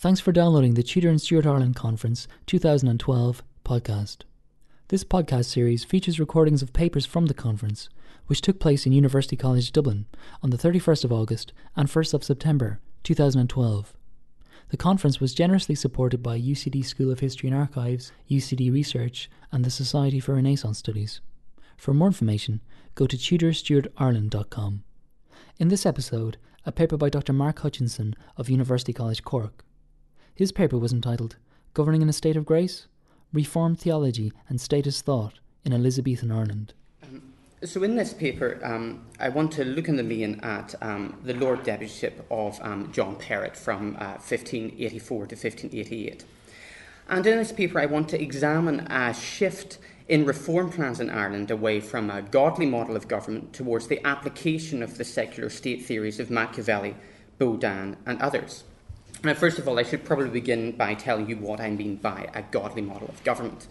Thanks for downloading the Tudor and Stuart Ireland Conference 2012 podcast. This podcast series features recordings of papers from the conference, which took place in University College Dublin on the 31st of August and 1st of September 2012. The conference was generously supported by UCD School of History and Archives, UCD Research, and the Society for Renaissance Studies. For more information, go to tudorstuartireland.com. In this episode, a paper by Dr. Mark Hutchinson of University College Cork. His paper was entitled Governing in a State of Grace Reformed Theology and Statist Thought in Elizabethan Ireland. Um, so, in this paper, um, I want to look in the main at um, the Lord Deputyship of um, John Perrott from uh, 1584 to 1588. And in this paper, I want to examine a shift in reform plans in Ireland away from a godly model of government towards the application of the secular state theories of Machiavelli, Bodin, and others. Now, first of all, I should probably begin by telling you what I mean by a godly model of government.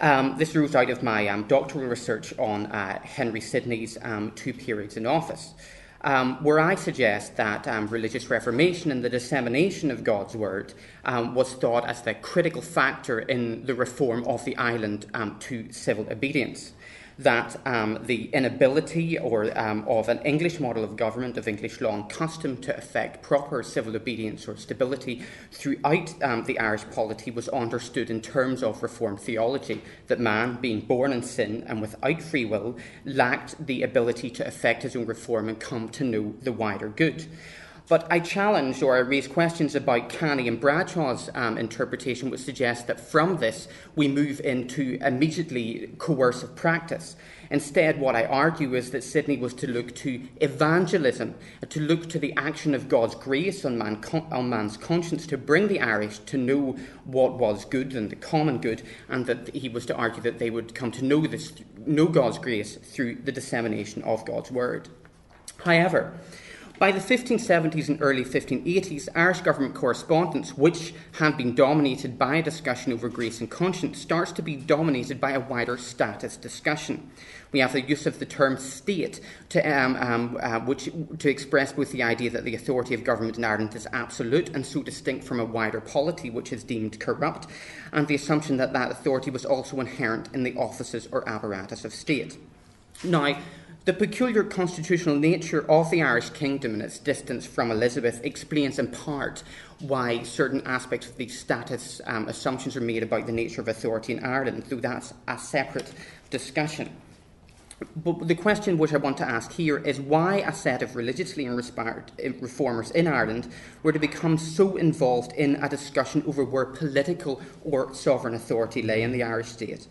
Um, this rose out of my um, doctoral research on uh, Henry Sidney's um, two periods in office, um, where I suggest that um, religious reformation and the dissemination of God's word um, was thought as the critical factor in the reform of the island to civil obedience that um, the inability or um, of an English model of government, of English law and custom to effect proper civil obedience or stability throughout um, the Irish polity was understood in terms of Reformed theology, that man, being born in sin and without free will, lacked the ability to effect his own reform and come to know the wider good. But I challenge or I raise questions about Canny and Bradshaw's um, interpretation, which suggests that from this we move into immediately coercive practice. Instead, what I argue is that Sidney was to look to evangelism, to look to the action of God's grace on, man, on man's conscience, to bring the Irish to know what was good and the common good, and that he was to argue that they would come to know this, know God's grace through the dissemination of God's word. However, by the 1570s and early 1580s, Irish government correspondence, which had been dominated by a discussion over grace and conscience, starts to be dominated by a wider statist discussion. We have the use of the term state to, um, um, uh, which, to express both the idea that the authority of government in Ireland is absolute and so distinct from a wider polity which is deemed corrupt, and the assumption that that authority was also inherent in the offices or apparatus of state. Now, the peculiar constitutional nature of the Irish kingdom and its distance from Elizabeth explains in part why certain aspects of these statist um, assumptions are made about the nature of authority in Ireland, though that's a separate discussion. But the question which I want to ask here is why a set of religiously inspired uh, reformers in Ireland were to become so involved in a discussion over where political or sovereign authority lay in the Irish state.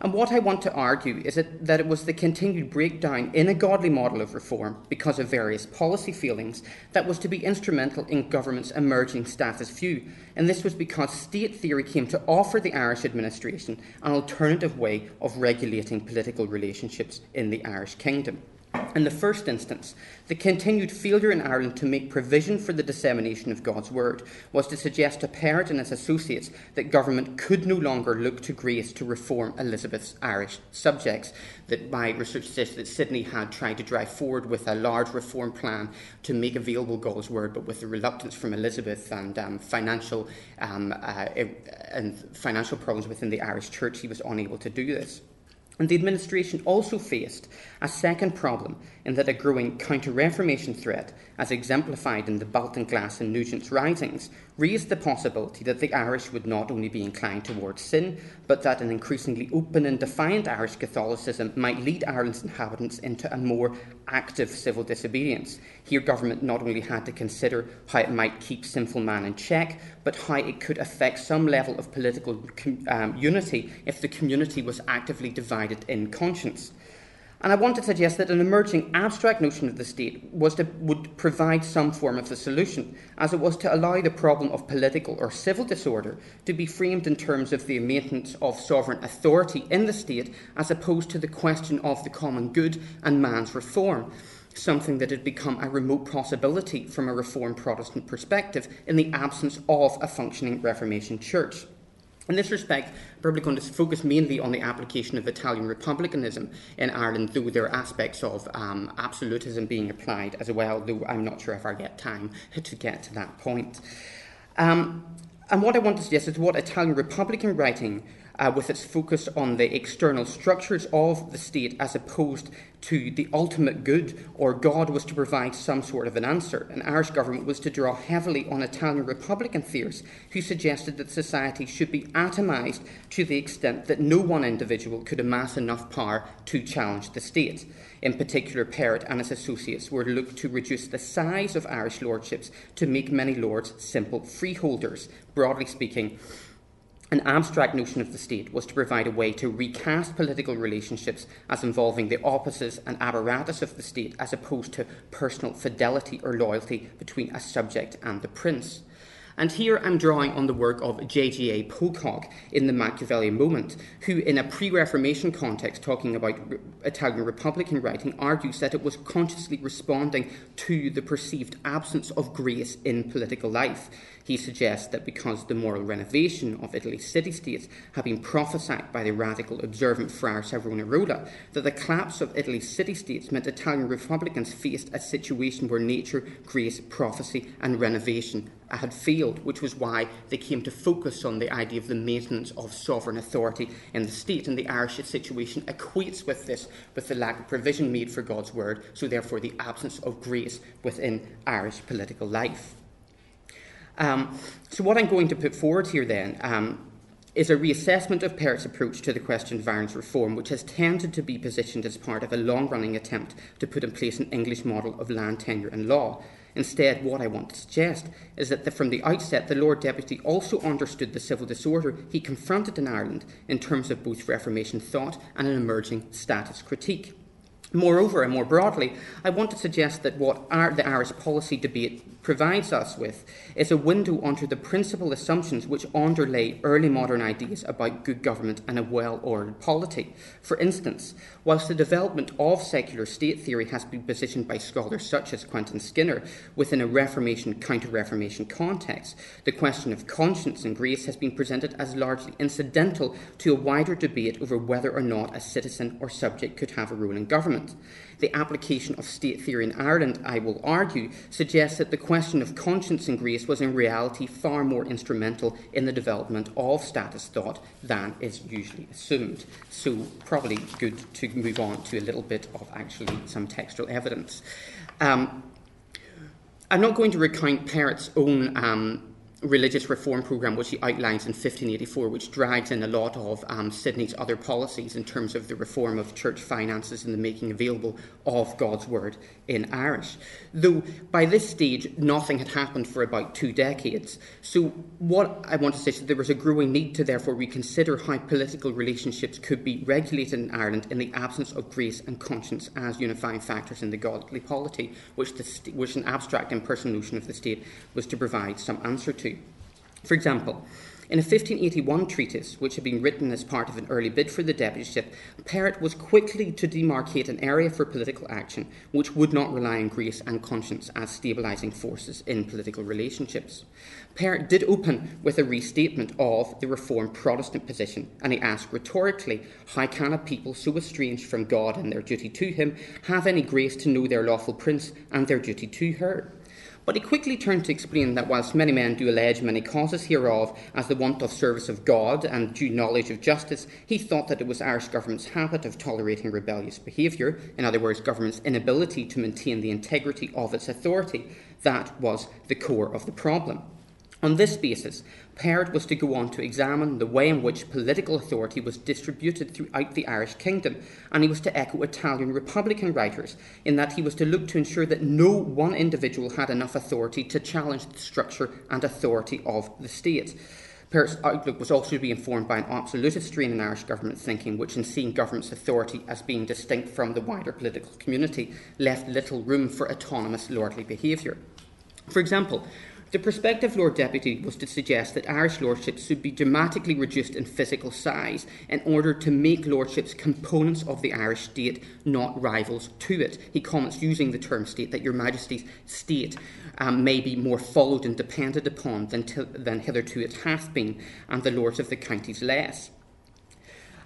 And what I want to argue is that, that it was the continued breakdown in a godly model of reform because of various policy feelings that was to be instrumental in government's emerging statist view. And this was because state theory came to offer the Irish administration an alternative way of regulating political relationships in the Irish kingdom. In the first instance, the continued failure in Ireland to make provision for the dissemination of God's word was to suggest to Perrott and his associates that government could no longer look to grace to reform Elizabeth's Irish subjects. That my research suggests that Sidney had tried to drive forward with a large reform plan to make available God's word, but with the reluctance from Elizabeth and um, financial um, uh, and financial problems within the Irish Church, he was unable to do this. And the administration also faced a second problem in that a growing counter Reformation threat, as exemplified in the Baltinglass and Nugent's writings, raised the possibility that the Irish would not only be inclined towards sin, but that an increasingly open and defiant Irish Catholicism might lead Ireland's inhabitants into a more active civil disobedience. Here, government not only had to consider how it might keep sinful man in check, but how it could affect some level of political um, unity if the community was actively divided in conscience. And I want to suggest that an emerging abstract notion of the state was to, would provide some form of the solution, as it was to allow the problem of political or civil disorder to be framed in terms of the maintenance of sovereign authority in the state, as opposed to the question of the common good and man's reform, something that had become a remote possibility from a Reformed Protestant perspective in the absence of a functioning Reformation church. In this respect, going focus mainly on the application of Italian republicanism in Ireland, though there are aspects of um, absolutism being applied as well, though I'm not sure if I get time to get to that point. Um, And what I want to suggest is what Italian Republican writing uh, with its focus on the external structures of the state as opposed to the ultimate good, or God was to provide some sort of an answer. An Irish government was to draw heavily on Italian Republican theorists who suggested that society should be atomised to the extent that no one individual could amass enough power to challenge the state. In particular, Perrott and his associates were looked to reduce the size of Irish lordships to make many lords simple freeholders. Broadly speaking, an abstract notion of the state was to provide a way to recast political relationships as involving the offices and apparatus of the state as opposed to personal fidelity or loyalty between a subject and the prince. And here I'm drawing on the work of J.G.A. Pocock in the Machiavellian moment, who, in a pre Reformation context, talking about Italian Republican writing, argues that it was consciously responding to the perceived absence of grace in political life. He suggests that because the moral renovation of Italy's city states had been prophesied by the radical observant friar Savonarola, that the collapse of Italy's city states meant Italian republicans faced a situation where nature, grace, prophecy, and renovation had failed, which was why they came to focus on the idea of the maintenance of sovereign authority in the state. And the Irish situation equates with this, with the lack of provision made for God's word, so therefore the absence of grace within Irish political life. Um, so, what I'm going to put forward here then um, is a reassessment of Perrott's approach to the question of Ireland's reform, which has tended to be positioned as part of a long running attempt to put in place an English model of land tenure and law. Instead, what I want to suggest is that the, from the outset, the Lord Deputy also understood the civil disorder he confronted in Ireland in terms of both Reformation thought and an emerging statist critique. Moreover, and more broadly, I want to suggest that what our, the Irish policy debate provides us with is a window onto the principal assumptions which underlay early modern ideas about good government and a well ordered polity. For instance, whilst the development of secular state theory has been positioned by scholars such as Quentin Skinner within a Reformation counter Reformation context, the question of conscience and grace has been presented as largely incidental to a wider debate over whether or not a citizen or subject could have a role in government. The application of state theory in Ireland, I will argue, suggests that the question of conscience and grace was in reality far more instrumental in the development of statist thought than is usually assumed. So, probably good to move on to a little bit of actually some textual evidence. Um, I'm not going to recount Perrott's own um, religious reform program, which he outlines in 1584, which drags in a lot of um, Sidney's other policies in terms of the reform of church finances and the making available of God's word in Irish. Though by this stage, nothing had happened for about two decades. So, what I want to say is that there was a growing need to therefore reconsider how political relationships could be regulated in Ireland in the absence of grace and conscience as unifying factors in the godly polity, which, the, which an abstract impersonal notion of the state was to provide some answer to. For example, in a 1581 treatise, which had been written as part of an early bid for the deputyship, Perrott was quickly to demarcate an area for political action which would not rely on grace and conscience as stabilising forces in political relationships. Perrott did open with a restatement of the Reformed Protestant position, and he asked rhetorically, How can a people so estranged from God and their duty to Him have any grace to know their lawful prince and their duty to her? But he quickly turned to explain that whilst many men do allege many causes hereof as the want of service of God and due knowledge of justice, he thought that it was Irish government's habit of tolerating rebellious behaviour, in other words, government's inability to maintain the integrity of its authority, that was the core of the problem. On this basis, Perrott was to go on to examine the way in which political authority was distributed throughout the Irish kingdom, and he was to echo Italian Republican writers in that he was to look to ensure that no one individual had enough authority to challenge the structure and authority of the state. Perrott's outlook was also to be informed by an absolutist strain in Irish government thinking, which, in seeing government's authority as being distinct from the wider political community, left little room for autonomous lordly behaviour. For example, the prospective Lord Deputy was to suggest that Irish lordships should be dramatically reduced in physical size in order to make lordships components of the Irish state, not rivals to it. He comments using the term state that Your Majesty's state um, may be more followed and depended upon than, than hitherto it hath been, and the lords of the counties less.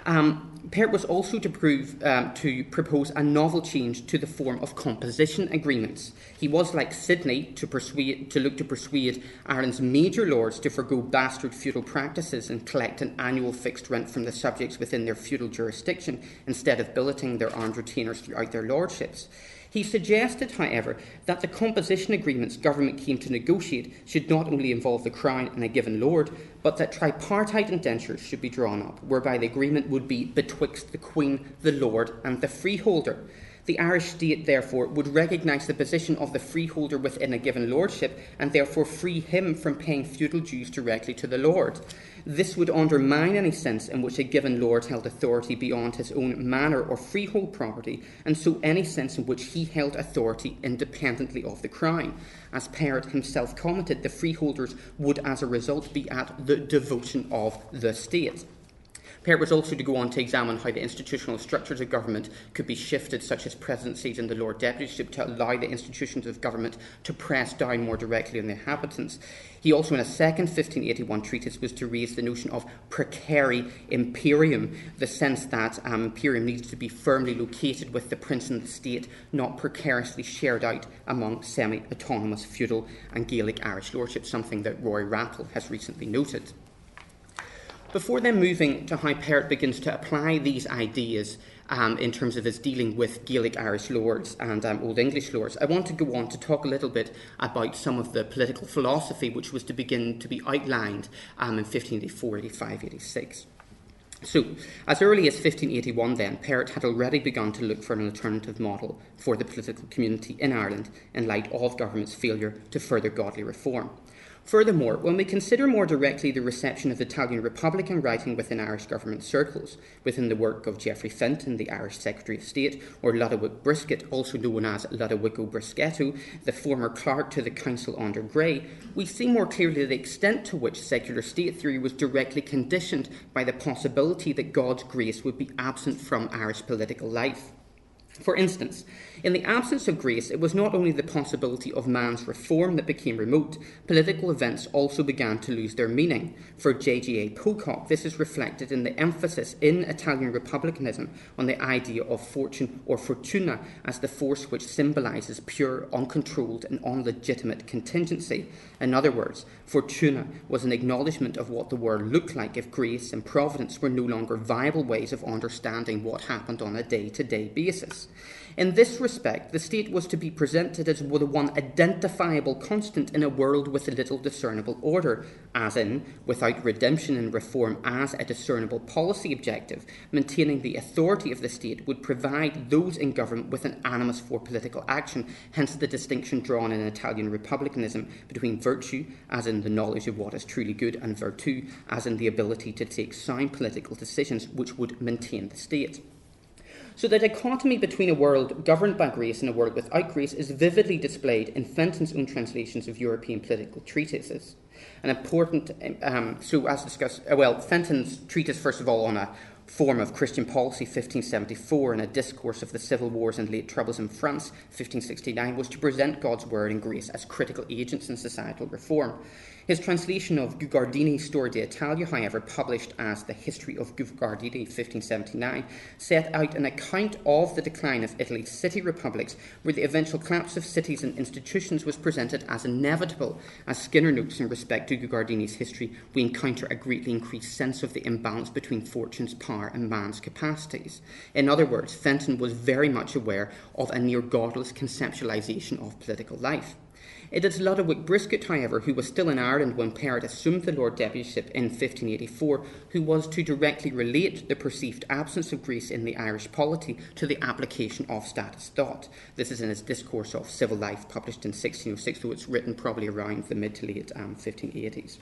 Um, Perrott was also to, prove, um, to propose a novel change to the form of composition agreements. He was, like Sidney, to, persuade, to look to persuade Ireland's major lords to forego bastard feudal practices and collect an annual fixed rent from the subjects within their feudal jurisdiction instead of billeting their armed retainers throughout their lordships. He suggested, however, that the composition agreements government came to negotiate should not only involve the Crown and a given lord, but that tripartite indentures should be drawn up, whereby the agreement would be betwixt the Queen, the Lord, and the freeholder. The Irish state, therefore, would recognise the position of the freeholder within a given lordship and therefore free him from paying feudal dues directly to the lord. This would undermine any sense in which a given lord held authority beyond his own manor or freehold property, and so any sense in which he held authority independently of the crown. As Perrott himself commented, the freeholders would, as a result, be at the devotion of the state. Was also to go on to examine how the institutional structures of government could be shifted, such as presidencies and the Lord Deputyship, to allow the institutions of government to press down more directly on the inhabitants. He also, in a second 1581 treatise, was to raise the notion of precari imperium, the sense that um, imperium needs to be firmly located with the prince and the state, not precariously shared out among semi autonomous feudal and Gaelic Irish lordships, something that Rory Rapple has recently noted. Before then moving to how Perrott begins to apply these ideas um, in terms of his dealing with Gaelic Irish lords and um, Old English lords, I want to go on to talk a little bit about some of the political philosophy which was to begin to be outlined um, in 1584, 85, 86. So, as early as 1581, then, Perrott had already begun to look for an alternative model for the political community in Ireland in light of government's failure to further godly reform. Furthermore, when we consider more directly the reception of Italian Republican writing within Irish government circles, within the work of Geoffrey Fenton, the Irish Secretary of State, or Lodowick Bryskett, also known as Lodowico Brisketto, the former clerk to the Council under Grey, we see more clearly the extent to which secular state theory was directly conditioned by the possibility that God's grace would be absent from Irish political life. For instance, in the absence of grace, it was not only the possibility of man's reform that became remote, political events also began to lose their meaning. For J.G.A. Pocock, this is reflected in the emphasis in Italian republicanism on the idea of fortune or fortuna as the force which symbolises pure, uncontrolled, and unlegitimate contingency. In other words, fortuna was an acknowledgement of what the world looked like if grace and providence were no longer viable ways of understanding what happened on a day to day basis. In this respect, the state was to be presented as the one identifiable constant in a world with little discernible order, as in, without redemption and reform as a discernible policy objective, maintaining the authority of the state would provide those in government with an animus for political action, hence the distinction drawn in Italian republicanism between virtue, as in the knowledge of what is truly good, and virtù, as in the ability to take sound political decisions which would maintain the state. So the dichotomy between a world governed by grace and a world without grace is vividly displayed in Fenton's own translations of European political treatises. An important, um, so as discussed, uh, well, Fenton's treatise, first of all, on a form of Christian policy, 1574, and a discourse of the civil wars and late troubles in France, 1569, was to present God's word and grace as critical agents in societal reform. His translation of Guicciardini's Storia d'Italia, however, published as The History of Guicciardini, 1579, set out an account of the decline of Italy's city republics, where the eventual collapse of cities and institutions was presented as inevitable. As Skinner notes in respect to Guicciardini's history, we encounter a greatly increased sense of the imbalance between fortune's power and man's capacities. In other words, Fenton was very much aware of a near godless conceptualization of political life. It is Lodowick Bryskett, however, who was still in Ireland when Perrott assumed the Lord Deputyship in 1584, who was to directly relate the perceived absence of grace in the Irish polity to the application of statist thought. This is in his Discourse of Civil Life, published in 1606, though it's written probably around the mid to late um, 1580s.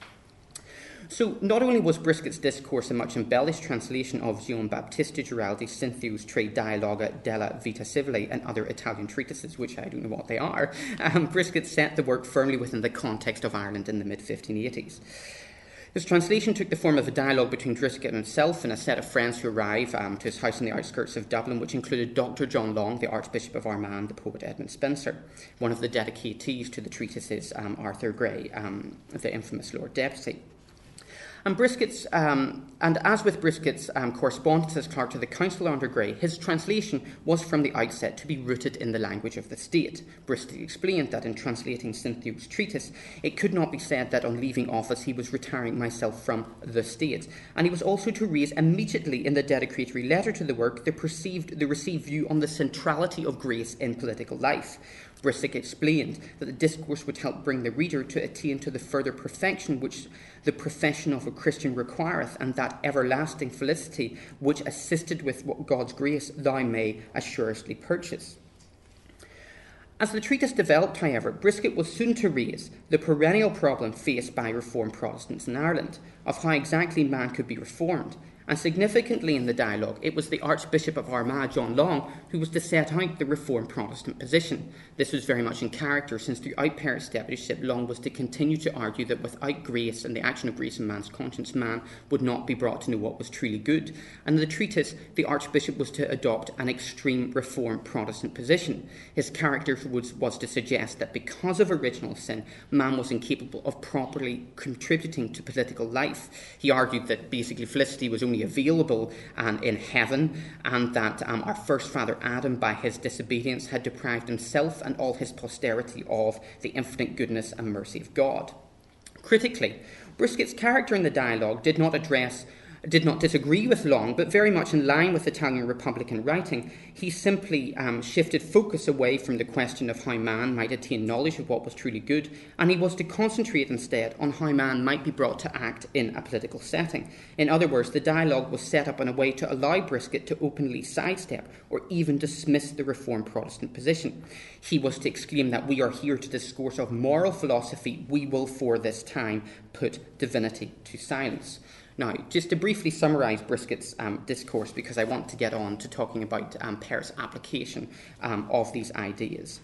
So, not only was Bryskett's discourse a much embellished translation of Gian Battista Giraldi's Cinthio's Tre Dialoghi della Vita Civile and other Italian treatises, which I don't know what they are, um, Bryskett set the work firmly within the context of Ireland in the mid 1580s. His translation took the form of a dialogue between Bryskett himself and a set of friends who arrived um, to his house on the outskirts of Dublin, which included Dr. John Long, the Archbishop of Armagh, the poet Edmund Spenser. One of the dedicatees to the treatises, um, Arthur Grey, um, the infamous Lord Deputy. And Bryskett's, um, and as with Bryskett's um, correspondence as clerk to the council under Grey, his translation was from the outset to be rooted in the language of the state. Brisket explained that in translating Cinthio's treatise, it could not be said that on leaving office he was retiring myself from the state, and he was also to raise immediately in the dedicatory letter to the work the perceived, the received view on the centrality of grace in political life. Bryskett explained that the discourse would help bring the reader to attain to the further perfection which the profession of a Christian requireth, and that everlasting felicity which, assisted with what God's grace, thou may assuredly purchase. As the treatise developed, however, Bryskett was soon to raise the perennial problem faced by Reformed Protestants in Ireland of how exactly man could be reformed, and significantly in the dialogue, it was the Archbishop of Armagh, John Long, who was to set out the Reformed Protestant position. This was very much in character, since throughout Perrott's deputyship, Long was to continue to argue that without grace and the action of grace in man's conscience, man would not be brought to know what was truly good. And in the treatise, the Archbishop was to adopt an extreme Reformed Protestant position. His character was, was to suggest that because of original sin, man was incapable of properly contributing to political life. He argued that basically felicity was only available um, in heaven, and that um, our first father Adam, by his disobedience, had deprived himself and all his posterity of the infinite goodness and mercy of God. Critically, Bryskett's character in the dialogue did not address did not disagree with Long, but very much in line with Italian Republican writing, he simply um, shifted focus away from the question of how man might attain knowledge of what was truly good, and he was to concentrate instead on how man might be brought to act in a political setting. In other words, the dialogue was set up in a way to allow Bryskett to openly sidestep or even dismiss the Reformed Protestant position. He was to exclaim that we are here to discourse of moral philosophy, we will for this time put divinity to silence. Now, just to briefly summarise Bryskett's um, discourse, because I want to get on to talking about um, Perrott's application um, of these ideas.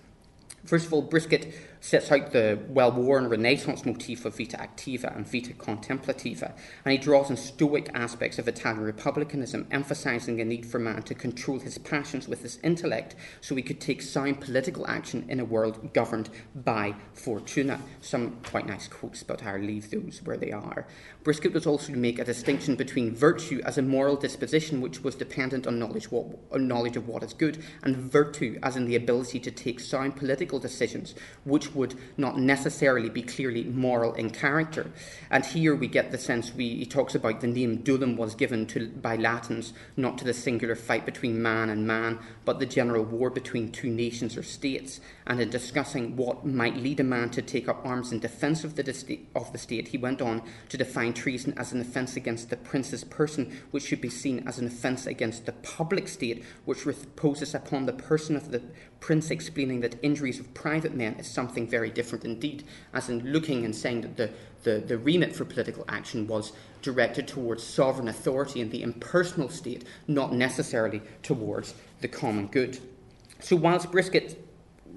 First of all, Bryskett sets out the well worn Renaissance motif of vita activa and vita contemplativa, and he draws on Stoic aspects of Italian republicanism, emphasizing the need for man to control his passions with his intellect so he could take sound political action in a world governed by fortuna. Some quite nice quotes, but I'll leave those where they are. Bryskett was also to make a distinction between virtue as a moral disposition which was dependent on knowledge, what, on knowledge of what is good, and virtue as in the ability to take sound political decisions which would not necessarily be clearly moral in character. And here we get the sense we, he talks about the name Duellum was given to, by Latins not to the singular fight between man and man, but the general war between two nations or states. And in discussing what might lead a man to take up arms in defence of the, of the state, he went on to define treason as an offence against the prince's person, which should be seen as an offence against the public state, which reposes upon the person of the prince, explaining that injuries of private men is something very different indeed, as in looking and saying that the, the, the remit for political action was directed towards sovereign authority and the impersonal state, not necessarily towards the common good. So, whilst Bryskett uh,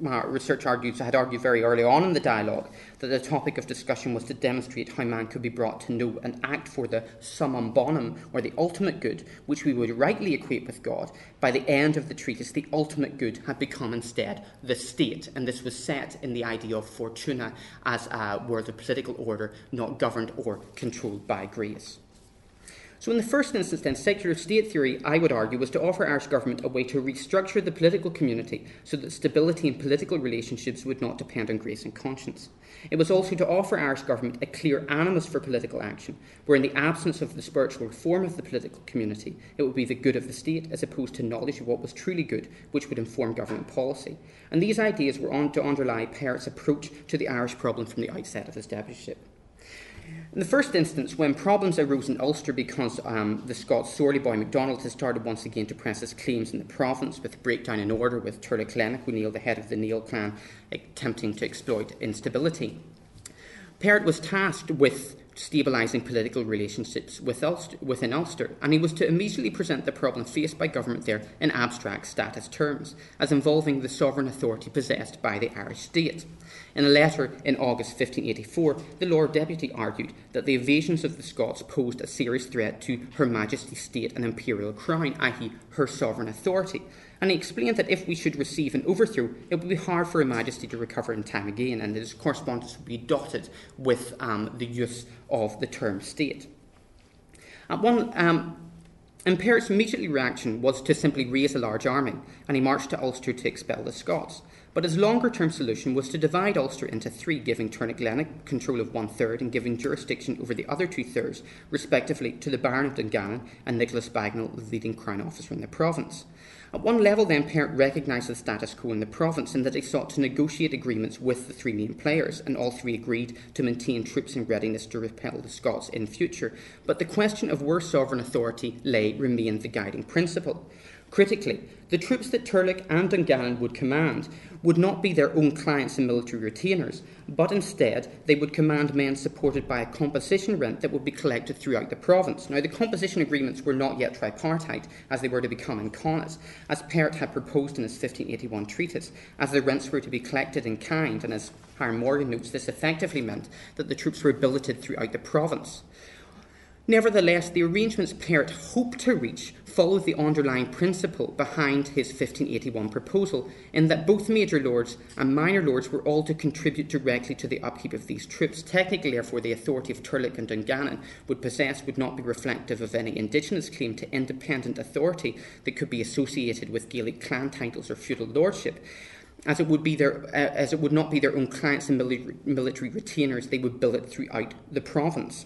research argued, had argued very early on in the dialogue that the topic of discussion was to demonstrate how man could be brought to know and act for the summum bonum, or the ultimate good, which we would rightly equate with God. By the end of the treatise, the ultimate good had become instead the state, and this was set in the idea of fortuna as uh, were the political order not governed or controlled by grace. So, in the first instance, then, secular state theory, I would argue, was to offer Irish government a way to restructure the political community so that stability in political relationships would not depend on grace and conscience. It was also to offer Irish government a clear animus for political action, where, in the absence of the spiritual reform of the political community, it would be the good of the state as opposed to knowledge of what was truly good, which would inform government policy. And these ideas were on to underlie Perrott's approach to the Irish problem from the outset of his deputyship. In the first instance, when problems arose in Ulster because um, the Scots Sorley Boy MacDonald had started once again to press his claims in the province with breakdown in order with Turlough Luineach O'Neill, the head of the Neil clan, attempting to exploit instability. Perrott was tasked with stabilising political relationships with Ulster, within Ulster, and he was to immediately present the problem faced by government there in abstract statist terms, as involving the sovereign authority possessed by the Irish state. In a letter in August 1584, the Lord Deputy argued that the invasions of the Scots posed a serious threat to Her Majesty's state and imperial crown, i.e., her sovereign authority. And he explained that if we should receive an overthrow, it would be hard for Her Majesty to recover in time again, and his correspondence would be dotted with um, the use of the term state. At one, um, and Perrott's immediate reaction was to simply raise a large army, and he marched to Ulster to expel the Scots. But his longer term solution was to divide Ulster into three, giving Tuamgallantach control of one third and giving jurisdiction over the other two thirds, respectively, to the Baron of Dungannon and Nicholas Bagenal, the leading Crown officer in the province. At one level, then, Perrott recognised the status quo in the province in that he sought to negotiate agreements with the three main players, and all three agreed to maintain troops in readiness to repel the Scots in future. But the question of where sovereign authority lay remained the guiding principle. Critically, the troops that Turlough and Dungannon would command would not be their own clients and military retainers, but instead they would command men supported by a composition rent that would be collected throughout the province. Now, the composition agreements were not yet tripartite, as they were to become in Connaught, as Perrott had proposed in his 1581 treatise, as the rents were to be collected in kind, and as Hiram Morgan notes, this effectively meant that the troops were billeted throughout the province. Nevertheless, the arrangements Perrott hoped to reach followed the underlying principle behind his 1581 proposal, in that both major lords and minor lords were all to contribute directly to the upkeep of these troops. Technically, therefore, the authority of Turlough and Dungannon would possess would not be reflective of any indigenous claim to independent authority that could be associated with Gaelic clan titles or feudal lordship as it would be their, uh, as it would not be their own clients and military retainers, they would bill it throughout the province.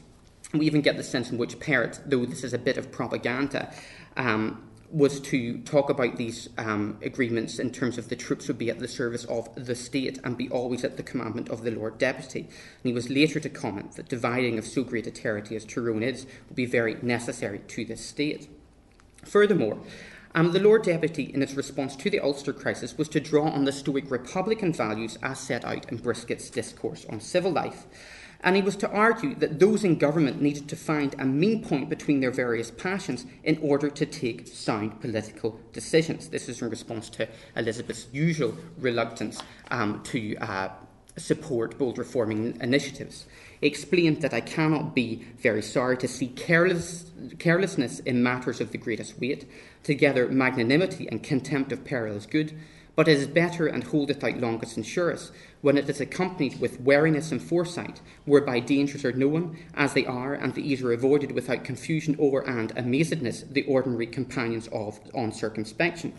We even get the sense in which Perrott, though this is a bit of propaganda, um, was to talk about these um, agreements in terms of the troops would be at the service of the state and be always at the commandment of the Lord Deputy. And he was later to comment that dividing of so great a territory as Tyrone is would be very necessary to the state. Furthermore, um, the Lord Deputy, in its response to the Ulster crisis, was to draw on the Stoic Republican values as set out in Bryskett's Discourse on Civil Life and he was to argue that those in government needed to find a mean point between their various passions in order to take sound political decisions. This is in response to Elizabeth's usual reluctance um, to uh, support bold reforming initiatives. He explained that I cannot be very sorry to see careless, carelessness in matters of the greatest weight, together magnanimity and contempt of peril is good, but it is better and holdeth out longest and surest when it is accompanied with wariness and foresight, whereby dangers are known as they are, and the ease are avoided without confusion or and amazedness, the ordinary companions of uncircumspection.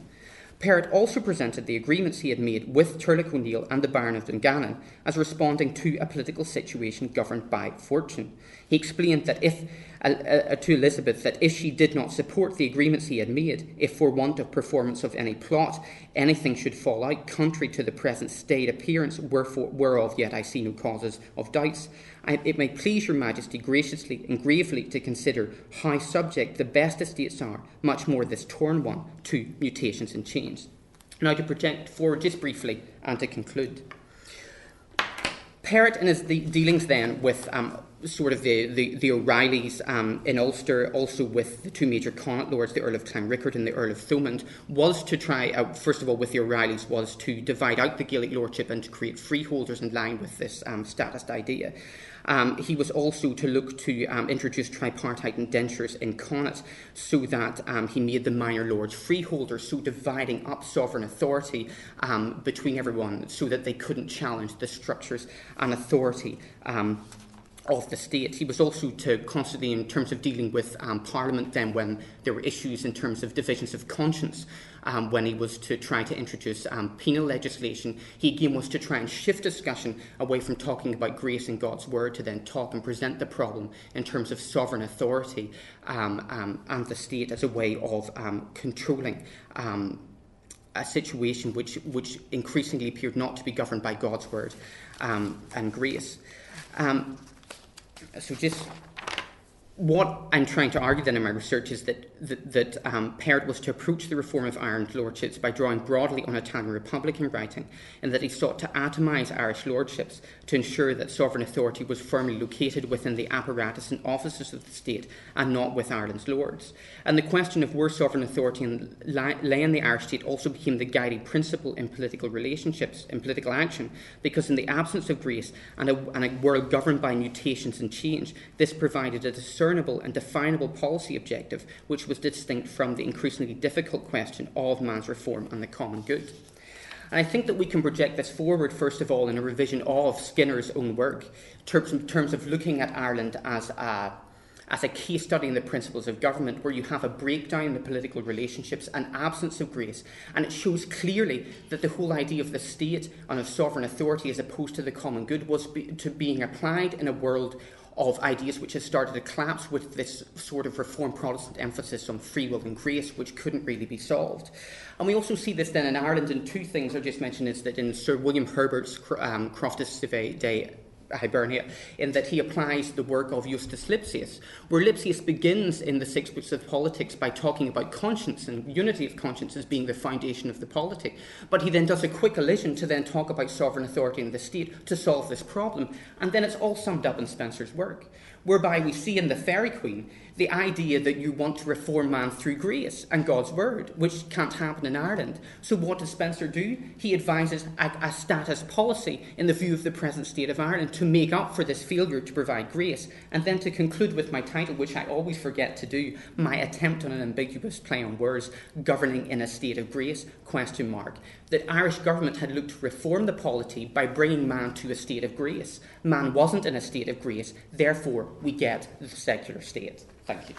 Perrott also presented the agreements he had made with Turlough O'Neill and the Baron of Dungannon as responding to a political situation governed by fortune. He explained that if uh, uh, to Elizabeth that if she did not support the agreements he had made, if for want of performance of any plot anything should fall out contrary to the present state appearance, wherefore, whereof yet I see no causes of doubts, I, it may please your Majesty graciously and gravely to consider how subject the best estates are, much more this torn one, to mutations and change. Now to project forward just briefly and to conclude. Perrott in his de- dealings then with um, sort of the, the, the O'Reillys um, in Ulster, also with the two major Connaught lords, the Earl of Clanricarde and the Earl of Thomond, was to try, uh, first of all, with the O'Reillys, was to divide out the Gaelic lordship and to create freeholders in line with this um, statist idea. Um, he was also to look to um, introduce tripartite indentures in Connaught so that um, he made the minor lords freeholders, so dividing up sovereign authority um, between everyone so that they couldn't challenge the structures and authority um, of the state. He was also to constantly, in terms of dealing with um, Parliament, then when there were issues in terms of divisions of conscience, um, when he was to try to introduce um, penal legislation, he again was to try and shift discussion away from talking about grace and God's word to then talk and present the problem in terms of sovereign authority um, um, and the state as a way of um, controlling a situation which, which increasingly appeared not to be governed by God's word and grace. Um, so just what I'm trying to argue then in my research is that that, that um, was to approach the reform of Ireland lordships by drawing broadly on Italian Republican writing, and that he sought to atomise Irish lordships to ensure that sovereign authority was firmly located within the apparatus and offices of the state and not with Ireland's lords. And the question of where sovereign authority lay in the Irish state also became the guiding principle in political relationships, in political action, because in the absence of grace and a, and a world governed by mutations and change, this provided a discernible and definable policy objective which was distinct from the increasingly difficult question of man's reform and the common good. And I think that we can project this forward, first of all, in a revision of Skinner's own work, in terms of looking at Ireland as a as a case study in the principles of government, where you have a breakdown in the political relationships, an absence of grace, and it shows clearly that the whole idea of the state and of sovereign authority as opposed to the common good was be, to being applied in a world of ideas which has started to collapse with this sort of Reformed Protestant emphasis on free will and grace, which couldn't really be solved. And we also see this then in Ireland and two things I just mentioned is that in Sir William Herbert's um, Croftus de Hibernia, in that he applies the work of Justus Lipsius, where Lipsius begins in the Six Books of Politics by talking about conscience and unity of conscience as being the foundation of the politic. But he then does a quick elision to then talk about sovereign authority in the state to solve this problem. And then it's all summed up in Spenser's work, whereby we see in the Faerie Queene the idea that you want to reform man through grace and God's word, which can't happen in Ireland. So, what does Spenser do? He advises a, a, statist policy in the view of the present state of Ireland to make up for this failure to provide grace. And then to conclude with my title, which I always forget to do, my attempt on an ambiguous play on words, governing in a state of grace, question mark, that Irish government had looked to reform the polity by bringing man to a state of grace. Man wasn't in a state of grace, therefore we get the secular state. Thank you.